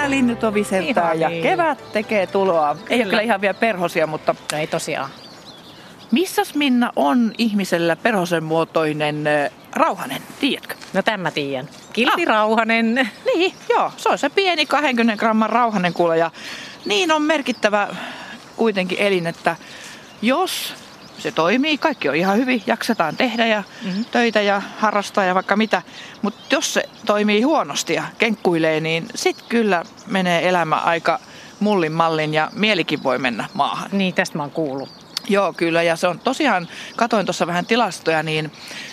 kesälinnut on viseltää Ihan ja niin. kevät tekee tuloa. Ei ole kyllä ihan vielä perhosia, mutta No ei tosiaan. missäs Minna on ihmisellä perhosen muotoinen äh, rauhanen, tiedätkö? No tämän mä tiedän. Kilpi Rauhanen. Niin, joo, se on se pieni 20 gramman rauhanen kuule ja niin on merkittävä kuitenkin elin, että jos se toimii, kaikki on ihan hyvin, jaksetaan tehdä ja mm-hmm. töitä ja harrastaa ja vaikka mitä, mutta jos se toimii huonosti ja kenkkuilee, niin sit kyllä menee elämä aika mullin mallin ja mielikin voi mennä maahan. Niin, tästä mä oon kuullut. Joo, kyllä. Ja se on tosiaan, katoin tuossa vähän tilastoja, niin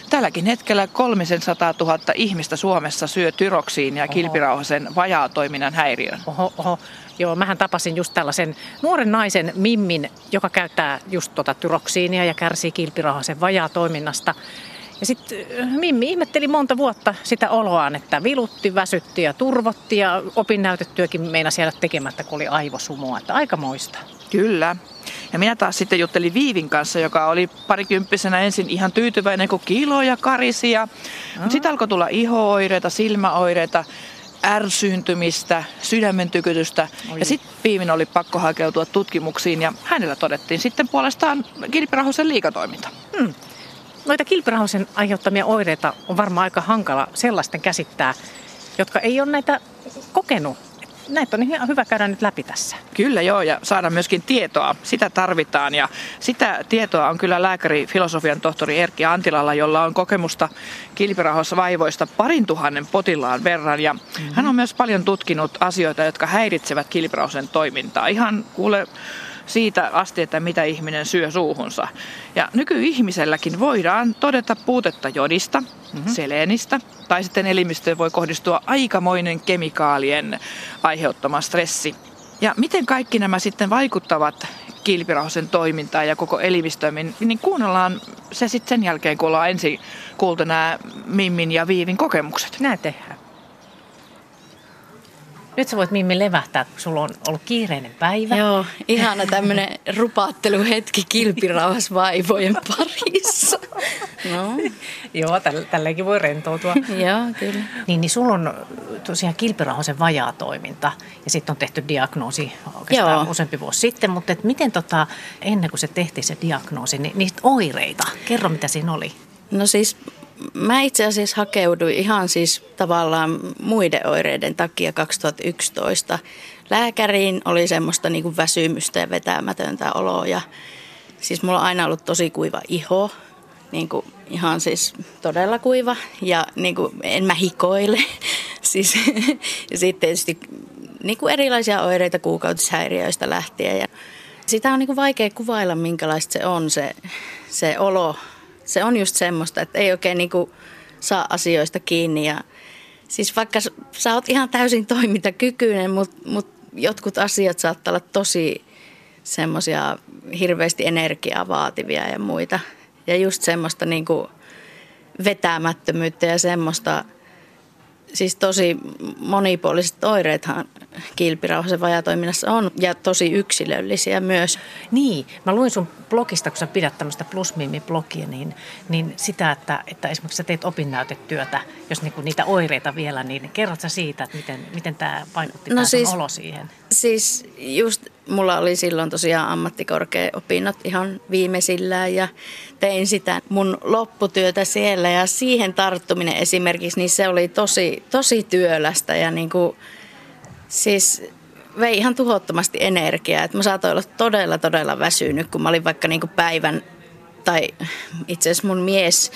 tälläkin hetkellä 300 000 ihmistä Suomessa syö tyroksiin ja kilpirauhasen vajaatoiminnan häiriön. Oho, oho. Joo, mähän tapasin just tällaisen nuoren naisen Mimmin, joka käyttää just tota tyroksiinia ja kärsii kilpirahasen vajaa toiminnasta. Ja sitten Mimmi ihmetteli monta vuotta sitä oloaan, että vilutti, väsytti ja turvotti ja opinnäytetyökin meinasi jäädä tekemättä, kun oli aivosumua. Että aika moista. Kyllä. Ja minä taas sitten juttelin Viivin kanssa, joka oli parikymppisenä ensin ihan tyytyväinen, kun kiloja karisi. Ja... Mutta sitten alkoi tulla ihooireita, silmäoireita, ärsyyntymistä, sydämen tykytystä. Oi. Ja sitten Viivin oli pakko hakeutua tutkimuksiin ja hänellä todettiin sitten puolestaan kilpirahoisen liikatoiminta. Noita kilpirahosen aiheuttamia oireita on varmaan aika hankala sellaisten käsittää, jotka ei ole näitä kokenut. Näitä on ihan hyvä käydä nyt läpi tässä. Kyllä joo, ja saada myöskin tietoa. Sitä tarvitaan, ja sitä tietoa on kyllä lääkäri, filosofian tohtori Erkki Antilalla, jolla on kokemusta kilpirahoissa vaivoista parin tuhannen potilaan verran. Ja mm-hmm. hän on myös paljon tutkinut asioita, jotka häiritsevät kilpirahosen toimintaa. Ihan kuule siitä asti, että mitä ihminen syö suuhunsa. Ja nykyihmiselläkin voidaan todeta puutetta jodista, mm-hmm. seleenistä, tai sitten elimistöön voi kohdistua aikamoinen kemikaalien aiheuttama stressi. Ja miten kaikki nämä sitten vaikuttavat kilpirahosen toimintaan ja koko elimistöön, niin kuunnellaan se sitten sen jälkeen, kun ollaan ensin kuultu nämä Mimmin ja Viivin kokemukset. Näin tehdään. Nyt sä voit Mimmi levähtää, kun sulla on ollut kiireinen päivä. Joo, ihana tämmönen rupaatteluhetki kilpirauhasvaivojen parissa. No, Joo, tällä, tälläkin voi rentoutua. joo, kyllä. Niin, niin sulla on tosiaan kilpirahosen vajaa toiminta ja sitten on tehty diagnoosi oikeastaan Joo. useampi vuosi sitten, mutta et miten tota, ennen kuin se tehtiin se diagnoosi, niin niistä oireita, kerro mitä siinä oli. No siis mä itse asiassa hakeuduin ihan siis tavallaan muiden oireiden takia 2011. Lääkäriin oli semmoista niin kuin väsymystä ja vetämätöntä oloa ja siis mulla on aina ollut tosi kuiva iho, niin kuin ihan siis todella kuiva ja niin kuin en mä hikoile. siis, ja sitten tietysti niin kuin erilaisia oireita kuukautishäiriöistä lähtien ja sitä on niin kuin vaikea kuvailla, minkälaista se on se, se olo. Se on just semmoista, että ei oikein niin kuin saa asioista kiinni. Ja siis vaikka sä oot ihan täysin toimintakykyinen, mutta mut jotkut asiat saattaa olla tosi semmoisia hirveästi energiaa vaativia ja muita. Ja just semmoista niin kuin vetämättömyyttä ja semmoista, siis tosi monipuoliset oireethan kilpirauhasen vajatoiminnassa on ja tosi yksilöllisiä myös. Niin, mä luin sun blogista, kun sä pidät tämmöistä plusmimi-blogia, niin, niin sitä, että, että esimerkiksi sä teet opinnäytetyötä, jos niinku niitä oireita vielä, niin kerrot sä siitä, että miten, miten tämä vaikutti No no siis, siis- olo siihen? Siis just mulla oli silloin tosiaan ammattikorkea-opinnot ihan viimeisillään ja tein sitä mun lopputyötä siellä ja siihen tarttuminen esimerkiksi, niin se oli tosi, tosi työlästä ja niin kuin, siis vei ihan tuhottomasti energiaa. Et mä saatoin olla todella, todella väsynyt, kun mä olin vaikka niin kuin päivän, tai itse asiassa mun mies,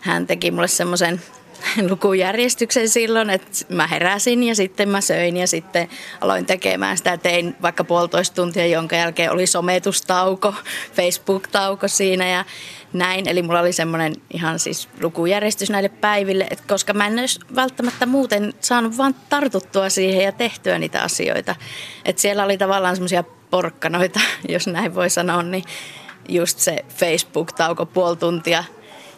hän teki mulle semmoisen lukujärjestyksen silloin, että mä heräsin ja sitten mä söin ja sitten aloin tekemään sitä. Tein vaikka puolitoista tuntia, jonka jälkeen oli sometustauko, Facebook-tauko siinä ja näin. Eli mulla oli semmoinen ihan siis lukujärjestys näille päiville, että koska mä en olisi välttämättä muuten saanut vaan tartuttua siihen ja tehtyä niitä asioita. Että siellä oli tavallaan semmoisia porkkanoita, jos näin voi sanoa, niin just se Facebook-tauko puoli tuntia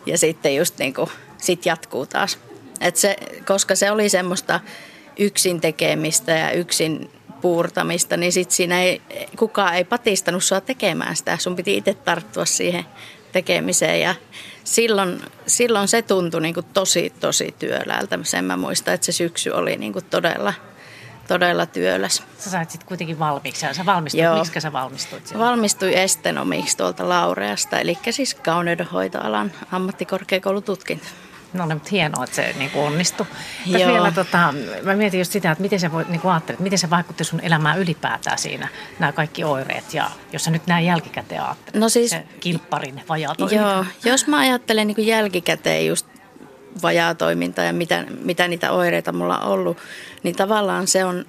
ja sitten just niin kuin, sit jatkuu taas. Et se, koska se oli semmoista yksin tekemistä ja yksin puurtamista, niin sit siinä ei, kukaan ei patistanut sua tekemään sitä. Sun piti itse tarttua siihen tekemiseen ja silloin, silloin se tuntui niin kuin tosi, tosi työläältä. Sen mä muistan, että se syksy oli niin kuin todella, todella työläs. Sä sait sitten kuitenkin valmiiksi. Sä valmistuit. Joo. Miksi sä valmistuit siellä? Valmistuin estenomiksi tuolta Laureasta, eli siis kauneudenhoitoalan ammattikorkeakoulututkinto. No niin, mutta hienoa, että se niin kuin onnistui. Tässä vielä, tota, mä mietin just sitä, että miten se, voi, niin kuin ajattelet, miten se vaikutti sun elämään ylipäätään siinä, nämä kaikki oireet. Ja jos sä nyt näin jälkikäteen ajattelet, no siis, se kilpparin vajaa Joo, jos mä ajattelen niin kuin jälkikäteen just vajaa toimintaa ja mitä, mitä niitä oireita mulla on ollut, niin tavallaan se on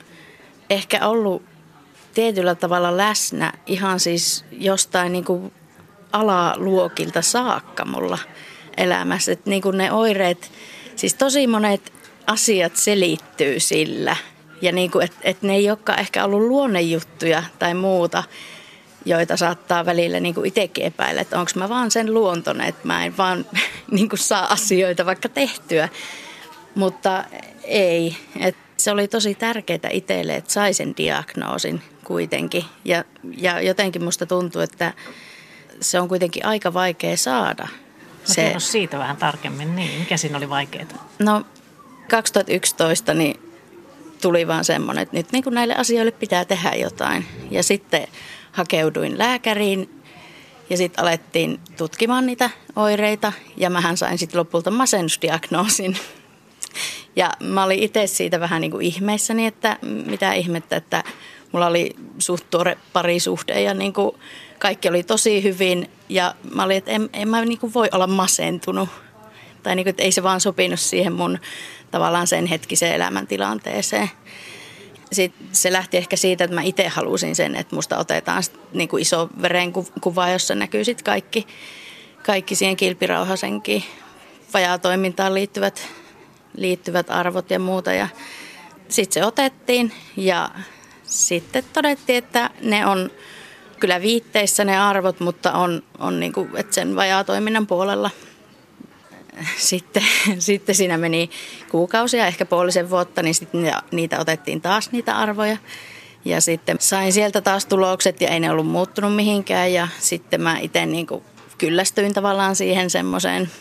ehkä ollut tietyllä tavalla läsnä ihan siis jostain niin kuin alaluokilta saakka mulla elämässä. Että niin kuin ne oireet, siis tosi monet asiat selittyy sillä. Ja niin kuin, että et ne ei olekaan ehkä ollut luonnejuttuja tai muuta, joita saattaa välillä niin kuin itsekin epäillä, että onko mä vaan sen luontoinen, että mä en vaan niin kuin saa asioita vaikka tehtyä. Mutta ei. Et se oli tosi tärkeää itselle, että sai sen diagnoosin kuitenkin. Ja, ja jotenkin musta tuntuu, että se on kuitenkin aika vaikea saada. No se... siitä vähän tarkemmin, niin mikä siinä oli vaikeaa? No 2011 niin tuli vaan semmoinen, että nyt niin kuin näille asioille pitää tehdä jotain. Ja sitten hakeuduin lääkäriin ja sitten alettiin tutkimaan niitä oireita ja mähän sain sitten lopulta masennusdiagnoosin. Ja mä olin itse siitä vähän niin kuin ihmeissäni, että mitä ihmettä, että mulla oli suht tuore parisuhde ja niin kuin kaikki oli tosi hyvin ja mä olin, että en, en mä niin kuin voi olla masentunut. Tai niin kuin, että ei se vaan sopinut siihen mun tavallaan sen hetkiseen elämäntilanteeseen. Sitten se lähti ehkä siitä, että mä itse halusin sen, että musta otetaan niin kuin iso verenkuva, jossa näkyy sitten kaikki, kaikki siihen kilpirauhasenkin toimintaan liittyvät, liittyvät arvot ja muuta. Ja sitten se otettiin ja sitten todettiin, että ne on kyllä viitteissä ne arvot, mutta on, on niin kuin, että sen toiminnan puolella – sitten, sitten siinä meni kuukausia, ehkä puolisen vuotta, niin sitten niitä, niitä otettiin taas niitä arvoja. Ja sitten sain sieltä taas tulokset ja ei ne ollut muuttunut mihinkään. Ja sitten mä itse niin kuin kyllästyin tavallaan siihen semmoiseen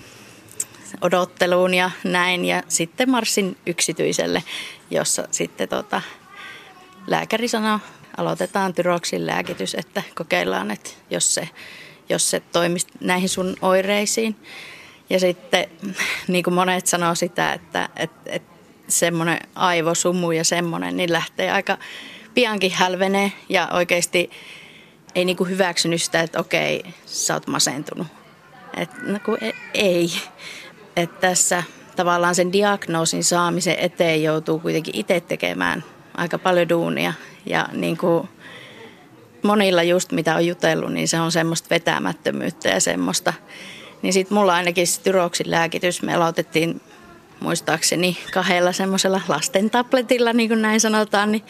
odotteluun ja näin. Ja sitten marssin yksityiselle, jossa sitten tota, lääkäri sanoi, aloitetaan tyroksin lääkitys, että kokeillaan, että jos se, jos se toimisi näihin sun oireisiin. Ja sitten niin kuin monet sanoo sitä, että, että, että semmoinen aivosumu ja semmoinen, niin lähtee aika piankin hälvenee ja oikeasti ei niin kuin hyväksynyt sitä, että okei, sä oot masentunut. että no kun e, ei. Että tässä tavallaan sen diagnoosin saamisen eteen joutuu kuitenkin itse tekemään aika paljon duunia. Ja niin kuin monilla just mitä on jutellut, niin se on semmoista vetämättömyyttä ja semmoista, niin sitten mulla ainakin tyroksin lääkitys, me aloitettiin muistaakseni kahdella semmoisella lasten tabletilla, niin kuin näin sanotaan. Niin,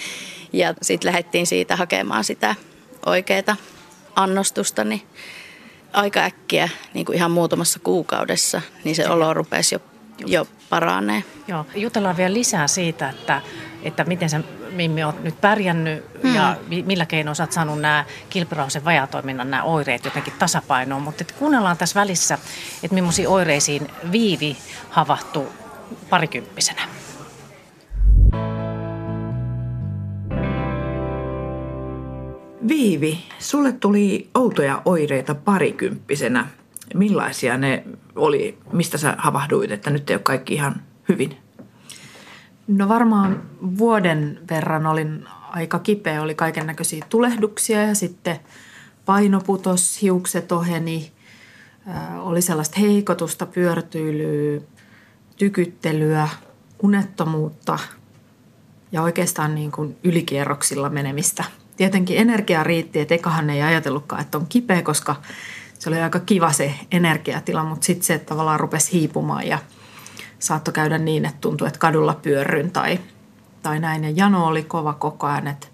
ja sitten lähdettiin siitä hakemaan sitä oikeaa annostusta, niin aika äkkiä, niin kuin ihan muutamassa kuukaudessa, niin se olo rupesi jo, jo paranee. Joo, jutellaan vielä lisää siitä, että, että miten sä Mimmi oot nyt pärjännyt hmm. ja millä keinoin sä oot saanut nämä kilpirauhasen vajatoiminnan nämä oireet jotenkin tasapainoon. Mutta kuunnellaan tässä välissä, että millaisiin oireisiin Viivi havahtuu parikymppisenä. Viivi, sulle tuli outoja oireita parikymppisenä. Millaisia ne oli? Mistä sä havahduit, että nyt ei ole kaikki ihan hyvin? No varmaan vuoden verran olin aika kipeä, oli kaiken näköisiä tulehduksia ja sitten paino putos, hiukset oheni, oli sellaista heikotusta, pyörtyilyä, tykyttelyä, unettomuutta ja oikeastaan niin kuin ylikierroksilla menemistä. Tietenkin energia riitti, että ekahan ei ajatellutkaan, että on kipeä, koska se oli aika kiva se energiatila, mutta sitten se tavallaan rupesi hiipumaan ja – saattoi käydä niin, että tuntui, että kadulla pyörryn tai, tai näin. Ja jano oli kova koko ajan, että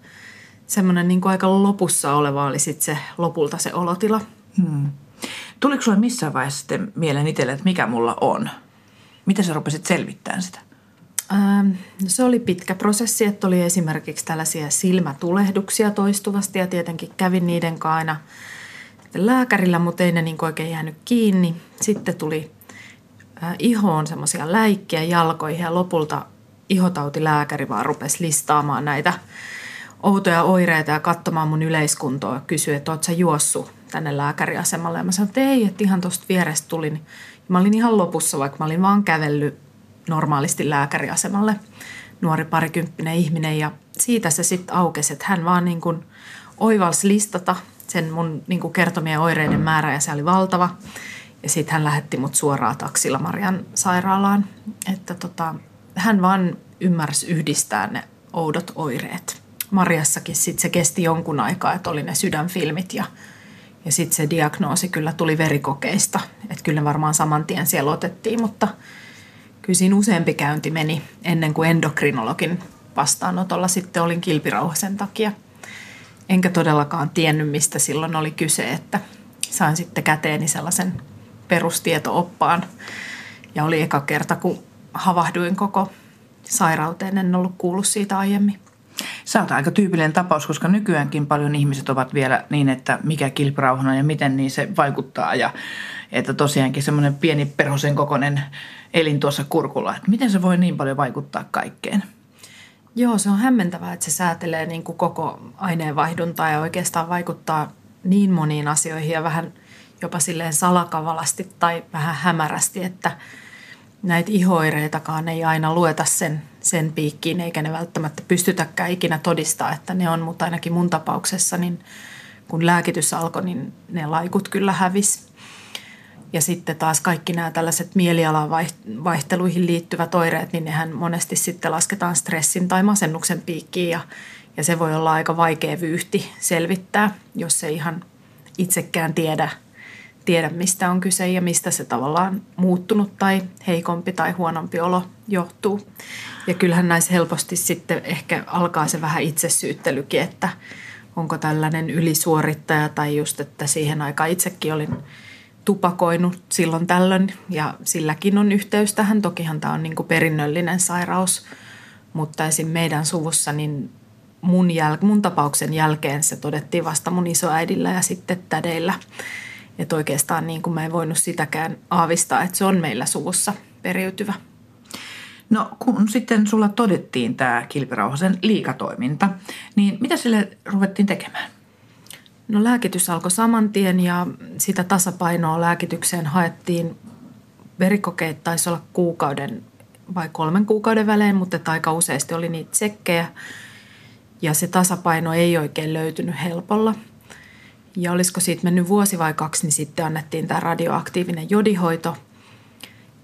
semmoinen niin kuin aika lopussa oleva oli sitten se lopulta se olotila. Hmm. Tuliko sinulle missään vaiheessa sitten mieleen itselle, että mikä mulla on? Miten sä rupesit selvittämään sitä? Ähm, no se oli pitkä prosessi, että oli esimerkiksi tällaisia silmätulehduksia toistuvasti ja tietenkin kävin niiden kanssa aina lääkärillä, mutta ei ne niin oikein jäänyt kiinni. Sitten tuli ihoon semmoisia läikkiä jalkoihin ja lopulta ihotautilääkäri vaan rupesi listaamaan näitä outoja oireita ja katsomaan mun yleiskuntoa. Kysyi, että oot sä juossut tänne lääkäriasemalle. Ja mä sanoin, että ei, että ihan tuosta vierestä tulin. Mä olin ihan lopussa, vaikka mä olin vaan kävellyt normaalisti lääkäriasemalle. Nuori parikymppinen ihminen ja siitä se sitten aukesi, että hän vaan niin kuin oivalsi listata sen mun niin kuin kertomien oireiden määrä ja se oli valtava. Ja sitten hän lähetti mut suoraan taksilla Marian sairaalaan. Että tota, hän vaan ymmärsi yhdistää ne oudot oireet. Marjassakin sitten se kesti jonkun aikaa, että oli ne sydänfilmit ja, ja sitten se diagnoosi kyllä tuli verikokeista. Että kyllä varmaan saman tien siellä otettiin, mutta kyllä siinä useampi käynti meni ennen kuin endokrinologin vastaanotolla sitten olin kilpirauhasen takia. Enkä todellakaan tiennyt, mistä silloin oli kyse, että sain sitten käteeni sellaisen perustieto-oppaan. Ja oli eka kerta, kun havahduin koko sairauteen, en ollut kuullut siitä aiemmin. Sä oot aika tyypillinen tapaus, koska nykyäänkin paljon ihmiset ovat vielä niin, että mikä kilpirauhana ja miten niin se vaikuttaa. Ja että tosiaankin semmoinen pieni perhosen kokoinen elin tuossa kurkulla, että miten se voi niin paljon vaikuttaa kaikkeen? Joo, se on hämmentävää, että se säätelee niin kuin koko aineenvaihduntaa ja oikeastaan vaikuttaa niin moniin asioihin ja vähän jopa silleen salakavalasti tai vähän hämärästi, että näitä ihoireitakaan ei aina lueta sen, sen piikkiin, eikä ne välttämättä pystytäkään ikinä todistaa, että ne on, mutta ainakin mun tapauksessa, niin kun lääkitys alkoi, niin ne laikut kyllä hävis. Ja sitten taas kaikki nämä tällaiset mielialavaihteluihin liittyvät oireet, niin nehän monesti sitten lasketaan stressin tai masennuksen piikkiin ja, ja se voi olla aika vaikea vyyhti selvittää, jos se ihan itsekään tiedä, tiedä, mistä on kyse ja mistä se tavallaan muuttunut tai heikompi tai huonompi olo johtuu. Ja kyllähän näissä helposti sitten ehkä alkaa se vähän itsesyyttelykin, että onko tällainen ylisuorittaja tai just, että siihen aikaan itsekin olin tupakoinut silloin tällöin ja silläkin on yhteys tähän. Tokihan tämä on niin perinnöllinen sairaus, mutta esim. meidän suvussa niin mun, jäl- mun tapauksen jälkeen se todettiin vasta mun isoäidillä ja sitten tädeillä. Että oikeastaan niin kuin mä en voinut sitäkään aavistaa, että se on meillä suvussa periytyvä. No kun sitten sulla todettiin tämä kilpirauhasen liikatoiminta, niin mitä sille ruvettiin tekemään? No lääkitys alkoi saman tien ja sitä tasapainoa lääkitykseen haettiin. Verikokeet taisi olla kuukauden vai kolmen kuukauden välein, mutta aika useasti oli niitä tsekkejä. Ja se tasapaino ei oikein löytynyt helpolla. Ja olisiko siitä mennyt vuosi vai kaksi, niin sitten annettiin tämä radioaktiivinen jodihoito.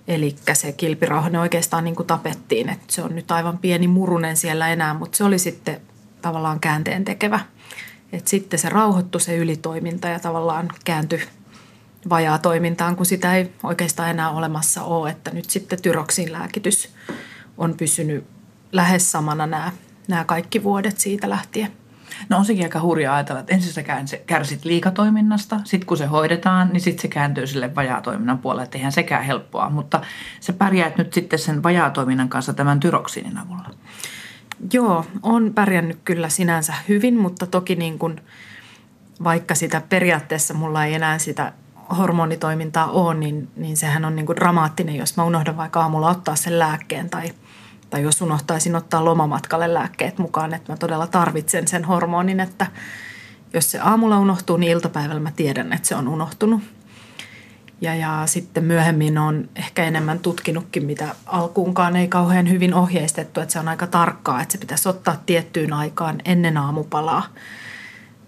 Eli se kilpirauhanen oikeastaan niin kuin tapettiin, että se on nyt aivan pieni murunen siellä enää, mutta se oli sitten tavallaan käänteen tekevä – et sitten se rauhoittui se ylitoiminta ja tavallaan kääntyi vajaa toimintaan, kun sitä ei oikeastaan enää olemassa ole. Että nyt sitten tyroksin lääkitys on pysynyt lähes samana nämä, nämä kaikki vuodet siitä lähtien. No on sekin aika hurjaa ajatella, että ensin sä kärsit liikatoiminnasta, sitten kun se hoidetaan, niin sitten se kääntyy sille vajaatoiminnan puolelle, että eihän sekään helppoa. Mutta sä pärjäät nyt sitten sen vajaatoiminnan kanssa tämän tyroksiinin avulla. Joo, on pärjännyt kyllä sinänsä hyvin, mutta toki niin kuin, vaikka sitä periaatteessa mulla ei enää sitä hormonitoimintaa ole, niin, niin sehän on niin kuin dramaattinen, jos mä unohdan vaikka aamulla ottaa sen lääkkeen tai, tai jos unohtaisin ottaa lomamatkalle lääkkeet mukaan, että mä todella tarvitsen sen hormonin, että jos se aamulla unohtuu, niin iltapäivällä mä tiedän, että se on unohtunut. Ja, ja sitten myöhemmin on ehkä enemmän tutkinutkin, mitä alkuunkaan ei kauhean hyvin ohjeistettu, että se on aika tarkkaa, että se pitäisi ottaa tiettyyn aikaan ennen aamupalaa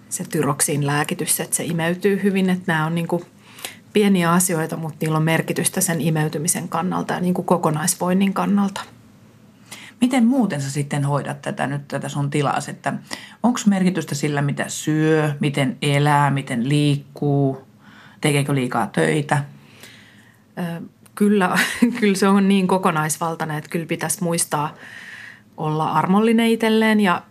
se tyroksiin lääkitys, että se imeytyy hyvin, että nämä on niin kuin pieniä asioita, mutta niillä on merkitystä sen imeytymisen kannalta ja niin kuin kokonaisvoinnin kannalta. Miten muuten sä sitten hoidat tätä nyt tätä sun tilas, että onko merkitystä sillä, mitä syö, miten elää, miten liikkuu, Tekeekö liikaa töitä? Kyllä, kyllä se on niin kokonaisvaltainen, että kyllä pitäisi muistaa olla armollinen itselleen ja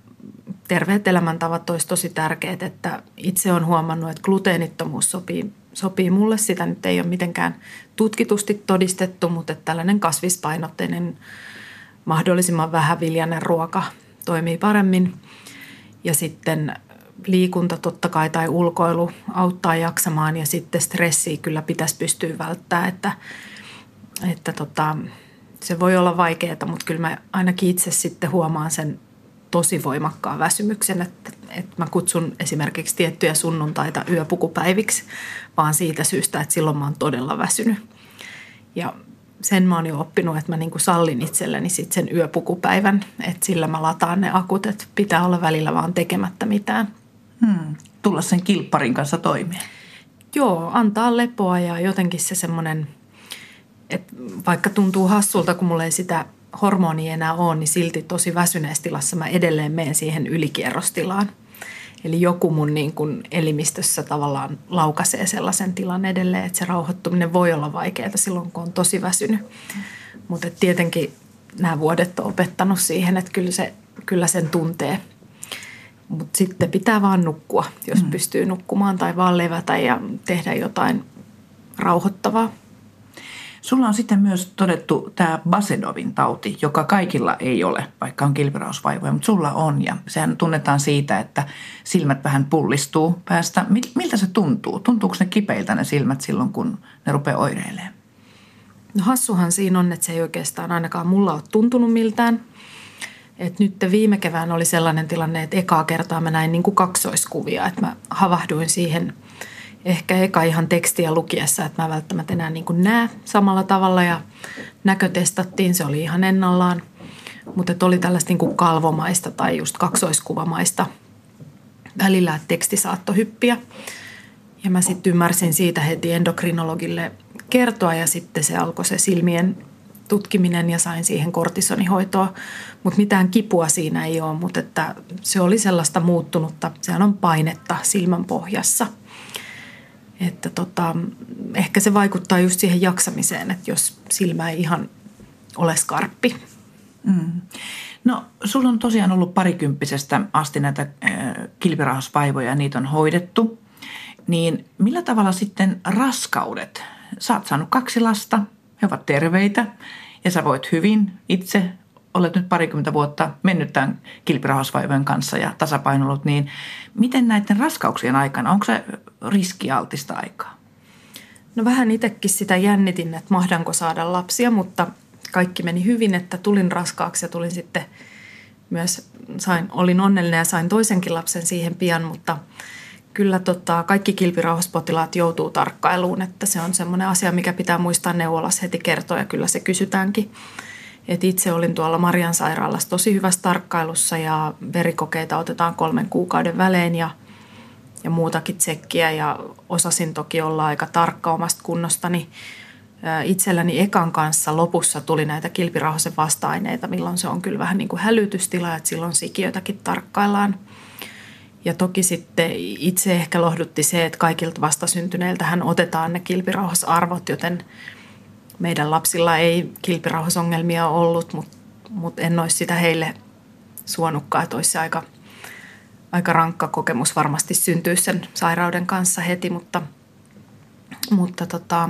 terveet elämäntavat olisi tosi tärkeät, että itse olen huomannut, että gluteenittomuus sopii, sopii mulle. Sitä nyt ei ole mitenkään tutkitusti todistettu, mutta tällainen kasvispainotteinen mahdollisimman vähäviljainen ruoka toimii paremmin. Ja sitten liikunta totta kai tai ulkoilu auttaa jaksamaan ja sitten stressiä kyllä pitäisi pystyä välttämään, että, että tota, se voi olla vaikeaa, mutta kyllä mä ainakin itse sitten huomaan sen tosi voimakkaan väsymyksen, että, että mä kutsun esimerkiksi tiettyjä sunnuntaita yöpukupäiviksi, vaan siitä syystä, että silloin mä oon todella väsynyt. Ja sen mä oon jo oppinut, että mä niin kuin sallin itselleni sit sen yöpukupäivän, että sillä mä lataan ne akut, että pitää olla välillä vaan tekemättä mitään. Hmm. Tulla sen kilpparin kanssa toimeen. Joo, antaa lepoa ja jotenkin se semmoinen, että vaikka tuntuu hassulta, kun mulla ei sitä hormonia enää ole, niin silti tosi väsyneessä tilassa mä edelleen menen siihen ylikierrostilaan. Eli joku mun niin kuin elimistössä tavallaan laukaisee sellaisen tilan edelleen, että se rauhoittuminen voi olla vaikeaa silloin, kun on tosi väsynyt. Mutta tietenkin nämä vuodet on opettanut siihen, että kyllä, se, kyllä sen tuntee. Mutta sitten pitää vaan nukkua, jos mm. pystyy nukkumaan tai vaan levätä ja tehdä jotain rauhoittavaa. Sulla on sitten myös todettu tämä Basedovin tauti, joka kaikilla ei ole, vaikka on kilpirausvaivoja, mutta sulla on. Ja sehän tunnetaan siitä, että silmät vähän pullistuu päästä. Miltä se tuntuu? Tuntuuko ne kipeiltä ne silmät silloin, kun ne rupeaa oireilemaan? No hassuhan siinä on, että se ei oikeastaan ainakaan mulla ole tuntunut miltään. Et nyt viime kevään oli sellainen tilanne, että ekaa kertaa mä näin niin kuin kaksoiskuvia, että mä havahduin siihen – ehkä eka ihan tekstiä lukiessa, että mä välttämättä enää niin kuin näe samalla tavalla ja näkö testattiin, se oli ihan ennallaan. Mutta oli tällaista niin kuin kalvomaista tai just kaksoiskuvamaista välillä, että teksti saattoi hyppiä. Ja mä sitten ymmärsin siitä heti endokrinologille kertoa ja sitten se alkoi se silmien tutkiminen ja sain siihen kortisonihoitoa. Mutta mitään kipua siinä ei ole, mutta että se oli sellaista muuttunutta. Sehän on painetta silmän pohjassa – että tota, ehkä se vaikuttaa just siihen jaksamiseen, että jos silmä ei ihan ole skarppi. Mm. No, sulla on tosiaan ollut parikymppisestä asti näitä äh, ja niitä on hoidettu. Niin millä tavalla sitten raskaudet? Sä oot saanut kaksi lasta, he ovat terveitä ja sä voit hyvin itse olet nyt parikymmentä vuotta mennyt tämän kilpirahasvaivojen kanssa ja tasapainollut, niin miten näiden raskauksien aikana, onko se riskialtista aikaa? No vähän itsekin sitä jännitin, että mahdanko saada lapsia, mutta kaikki meni hyvin, että tulin raskaaksi ja tulin sitten myös, sain, olin onnellinen ja sain toisenkin lapsen siihen pian, mutta kyllä tota, kaikki kilpirauhaspotilaat joutuu tarkkailuun, että se on semmoinen asia, mikä pitää muistaa neuvolassa heti kertoa ja kyllä se kysytäänkin. Et itse olin tuolla Marian sairaalassa tosi hyvässä tarkkailussa ja verikokeita otetaan kolmen kuukauden välein ja, ja muutakin tsekkiä ja osasin toki olla aika tarkka omasta kunnostani. Itselläni ekan kanssa lopussa tuli näitä kilpirahoisen vasta-aineita, milloin se on kyllä vähän niin kuin hälytystila, että silloin sikiötäkin tarkkaillaan. Ja toki sitten itse ehkä lohdutti se, että kaikilta vastasyntyneiltä otetaan ne kilpirauhasarvot, joten – meidän lapsilla ei kilpirauhasongelmia ollut, mutta mut en olisi sitä heille suonutkaan, että olisi aika, aika rankka kokemus varmasti syntyä sen sairauden kanssa heti, mutta, mutta tota,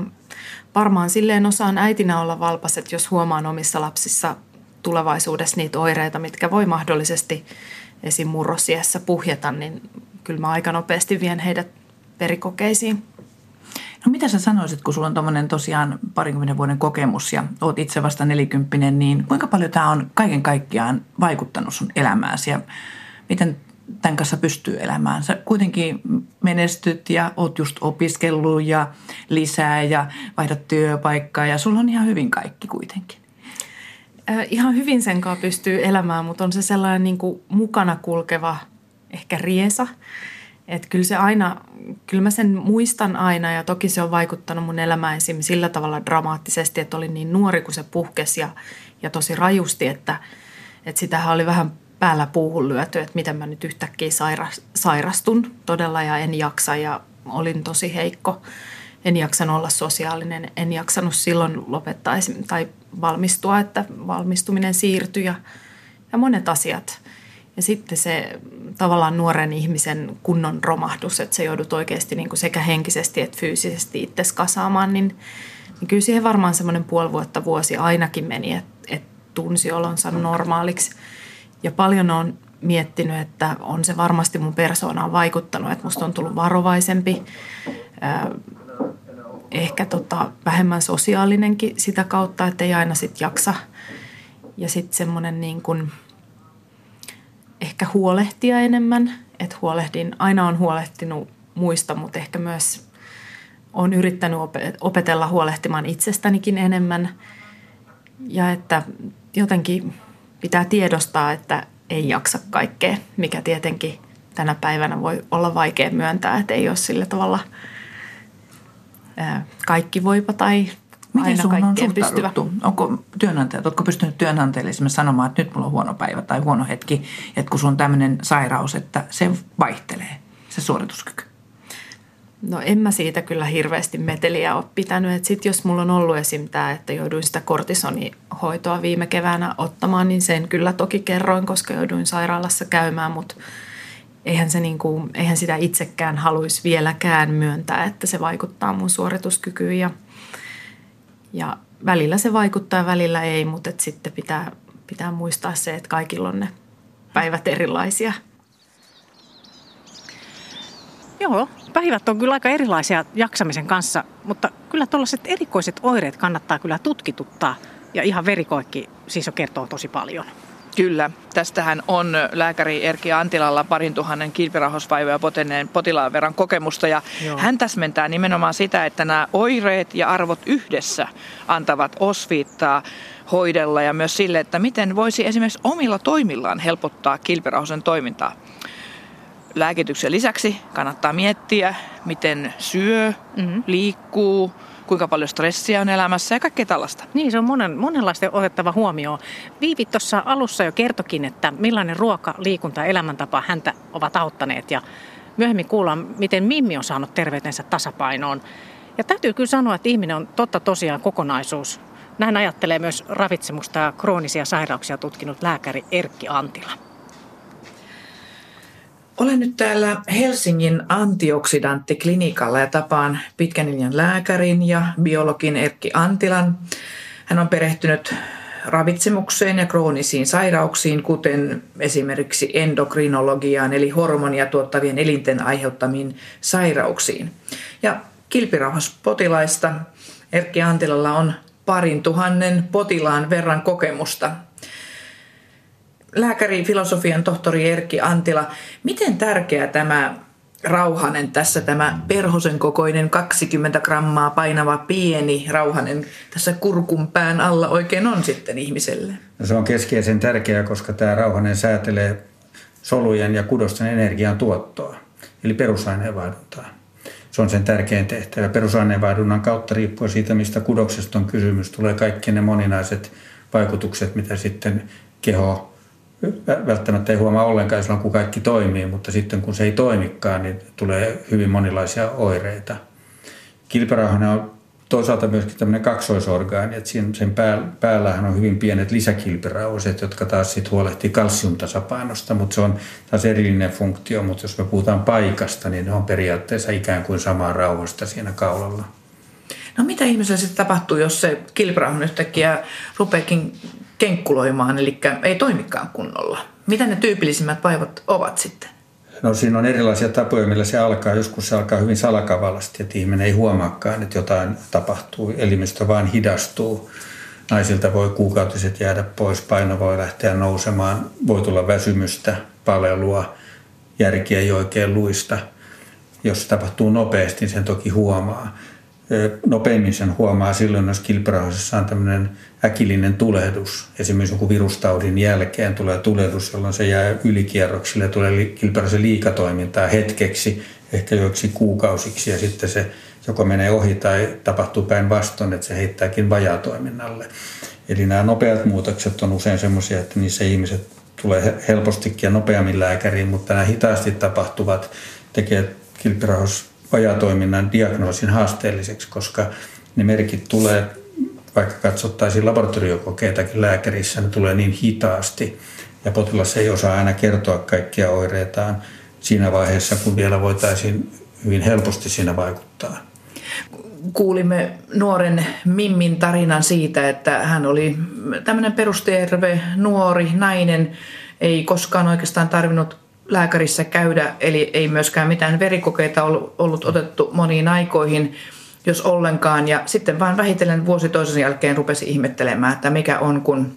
varmaan silleen osaan äitinä olla valpas, että jos huomaan omissa lapsissa tulevaisuudessa niitä oireita, mitkä voi mahdollisesti esim. murrosiässä puhjeta, niin kyllä mä aika nopeasti vien heidät verikokeisiin. No mitä sä sanoisit, kun sulla on tuommoinen tosiaan parinkymmenen vuoden kokemus ja oot itse vasta nelikymppinen, niin kuinka paljon tämä on kaiken kaikkiaan vaikuttanut sun elämääsi ja miten tämän kanssa pystyy elämään? Sä kuitenkin menestyt ja oot just opiskellut ja lisää ja vaihdat työpaikkaa ja sulla on ihan hyvin kaikki kuitenkin. Äh, ihan hyvin sen kanssa pystyy elämään, mutta on se sellainen niin kuin mukana kulkeva ehkä riesa. Että kyllä se aina, kyllä mä sen muistan aina ja toki se on vaikuttanut mun elämään esim. sillä tavalla dramaattisesti, että olin niin nuori, kun se puhkesi ja, ja tosi rajusti, että, että sitähän oli vähän päällä puuhun lyöty, että miten mä nyt yhtäkkiä sairastun todella ja en jaksa ja olin tosi heikko. En jaksanut olla sosiaalinen, en jaksanut silloin lopettaa tai valmistua, että valmistuminen siirtyi ja, ja monet asiat – ja sitten se tavallaan nuoren ihmisen kunnon romahdus, että se joudut oikeasti niin kuin sekä henkisesti että fyysisesti itse kasaamaan, niin, niin kyllä siihen varmaan semmoinen puoli vuotta, vuosi ainakin meni, että, että tunsi olonsa normaaliksi. Ja paljon on miettinyt, että on se varmasti mun persoonaan vaikuttanut, että musta on tullut varovaisempi. ehkä tota, vähemmän sosiaalinenkin sitä kautta, että ei aina sit jaksa. Ja sitten semmoinen niin kuin, ehkä huolehtia enemmän, että huolehdin, aina on huolehtinut muista, mutta ehkä myös on yrittänyt opetella huolehtimaan itsestänikin enemmän. Ja että jotenkin pitää tiedostaa, että ei jaksa kaikkea, mikä tietenkin tänä päivänä voi olla vaikea myöntää, että ei ole sillä tavalla kaikki voipa tai Miten aina kaikkeen on pystyvä. Onko työnantajat, oletko pystynyt työnantajille esimerkiksi sanomaan, että nyt mulla on huono päivä tai huono hetki, että kun sulla on tämmöinen sairaus, että se vaihtelee, se suorituskyky? No en mä siitä kyllä hirveästi meteliä ole pitänyt. Sitten jos mulla on ollut esim. tämä, että jouduin sitä kortisonihoitoa viime keväänä ottamaan, niin sen kyllä toki kerroin, koska jouduin sairaalassa käymään, mutta eihän, se niin kuin, eihän sitä itsekään haluaisi vieläkään myöntää, että se vaikuttaa mun suorituskykyyn ja, ja välillä se vaikuttaa välillä ei, mutta sitten pitää, pitää muistaa se, että kaikilla on ne päivät erilaisia – Joo, päivät on kyllä aika erilaisia jaksamisen kanssa, mutta kyllä tuollaiset erikoiset oireet kannattaa kyllä tutkituttaa. Ja ihan verikoikki siis jo kertoo tosi paljon. Kyllä. Tästähän on lääkäri Erki Antilalla parin tuhannen kilpirahosvaivoja poteneen potilaan verran kokemusta. Ja Joo. hän täsmentää nimenomaan sitä, että nämä oireet ja arvot yhdessä antavat osviittaa hoidella ja myös sille, että miten voisi esimerkiksi omilla toimillaan helpottaa kilpirahosen toimintaa lääkityksen lisäksi kannattaa miettiä, miten syö, mm-hmm. liikkuu, kuinka paljon stressiä on elämässä ja kaikkea tällaista. Niin, se on monen, monenlaista otettava huomioon. Viivi tuossa alussa jo kertokin, että millainen ruoka, liikunta ja elämäntapa häntä ovat auttaneet ja myöhemmin kuullaan, miten Mimmi on saanut terveytensä tasapainoon. Ja täytyy kyllä sanoa, että ihminen on totta tosiaan kokonaisuus. Näin ajattelee myös ravitsemusta ja kroonisia sairauksia tutkinut lääkäri Erkki Antila. Olen nyt täällä Helsingin antioksidanttiklinikalla ja tapaan pitkän linjan lääkärin ja biologin Erkki Antilan. Hän on perehtynyt ravitsemukseen ja kroonisiin sairauksiin, kuten esimerkiksi endokrinologiaan eli hormonia tuottavien elinten aiheuttamiin sairauksiin. Ja kilpirauhaspotilaista Erkki Antilalla on parin tuhannen potilaan verran kokemusta lääkäri, filosofian tohtori Erkki Antila, miten tärkeä tämä rauhanen tässä, tämä perhosen kokoinen 20 grammaa painava pieni rauhanen tässä kurkun pään alla oikein on sitten ihmiselle? No se on keskeisen tärkeää, koska tämä rauhanen säätelee solujen ja kudosten energian tuottoa, eli perusaineenvaihduntaa. Se on sen tärkein tehtävä. Perusaineenvaihdunnan kautta riippuen siitä, mistä kudoksesta on kysymys, tulee kaikki ne moninaiset vaikutukset, mitä sitten keho välttämättä ei huomaa ollenkaan silloin, kun kaikki toimii, mutta sitten kun se ei toimikaan, niin tulee hyvin monilaisia oireita. Kilpirauhanen on toisaalta myöskin tämmöinen kaksoisorgaani, että sen päällähän on hyvin pienet lisäkilpirauhaset, jotka taas sitten huolehtii kalsiumtasapainosta, mutta se on taas erillinen funktio, mutta jos me puhutaan paikasta, niin ne on periaatteessa ikään kuin samaa rauhasta siinä kaulalla. No mitä ihmiselle sitten tapahtuu, jos se kilpirauhan yhtäkkiä rupeekin kenkkuloimaan, eli ei toimikaan kunnolla. Mitä ne tyypillisimmät vaivat ovat sitten? No siinä on erilaisia tapoja, millä se alkaa. Joskus se alkaa hyvin salakavallasti, että ihminen ei huomaakaan, että jotain tapahtuu. Elimistö vaan hidastuu. Naisilta voi kuukautiset jäädä pois, paino voi lähteä nousemaan, voi tulla väsymystä, palelua, järki ei oikein luista. Jos se tapahtuu nopeasti, niin sen toki huomaa nopeimmin sen huomaa silloin, jos kilpirauhasessa on tämmöinen äkillinen tulehdus. Esimerkiksi joku virustaudin jälkeen tulee tulehdus, jolloin se jää ylikierroksille, tulee kilpirauhasen liikatoimintaa hetkeksi, ehkä joiksi kuukausiksi ja sitten se joko menee ohi tai tapahtuu päinvastoin, että se heittääkin vajaatoiminnalle. Eli nämä nopeat muutokset on usein semmoisia, että niissä ihmiset tulee helpostikin ja nopeammin lääkäriin, mutta nämä hitaasti tapahtuvat tekee kilpirauhas vajatoiminnan diagnoosin haasteelliseksi, koska ne merkit tulee, vaikka katsottaisiin laboratoriokokeitakin lääkärissä, ne tulee niin hitaasti ja potilas ei osaa aina kertoa kaikkia oireitaan siinä vaiheessa, kun vielä voitaisiin hyvin helposti siinä vaikuttaa. Kuulimme nuoren Mimmin tarinan siitä, että hän oli tämmöinen perusterve nuori nainen, ei koskaan oikeastaan tarvinnut lääkärissä käydä, eli ei myöskään mitään verikokeita ollut otettu moniin aikoihin. jos ollenkaan. Ja sitten vaan vähitellen vuosi toisen jälkeen rupesi ihmettelemään, että mikä on, kun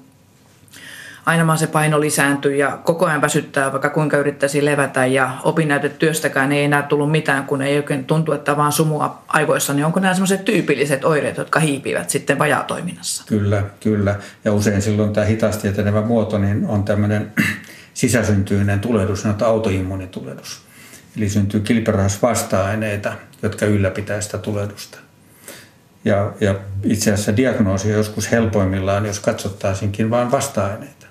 aina vaan se paino lisääntyy ja koko ajan väsyttää, vaikka kuinka yrittäisi levätä ja opinnäytetyöstäkään ei enää tullut mitään, kun ei oikein tuntu, että vaan sumua aivoissa, niin onko nämä semmoiset tyypilliset oireet, jotka hiipivät sitten vajaatoiminnassa? Kyllä, kyllä. Ja usein silloin tämä hitaasti etenevä muoto niin on tämmöinen sisäsyntyinen tulehdus, sanotaan autoimmunitulehdus. Eli syntyy kilpirahasvasta-aineita, jotka ylläpitää sitä tulehdusta. Ja, ja itse asiassa diagnoosi on joskus helpoimmillaan, jos katsottaisinkin vain vasta-aineita.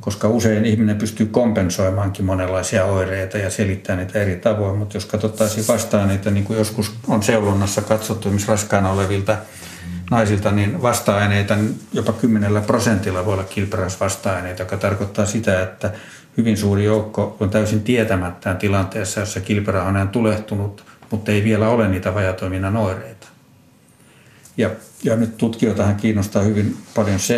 Koska usein ihminen pystyy kompensoimaankin monenlaisia oireita ja selittää niitä eri tavoin. Mutta jos katsottaisiin vasta-aineita, niin kuin joskus on seulonnassa katsottu esimerkiksi raskaana olevilta naisilta, niin vasta-aineita niin jopa 10 prosentilla voi olla kilpirasvasta-aineita, joka tarkoittaa sitä, että hyvin suuri joukko on täysin tietämättään tilanteessa, jossa kilpiraha on tulehtunut, mutta ei vielä ole niitä vajatoiminnan oireita. Ja, ja nyt tutkijoitahan kiinnostaa hyvin paljon se,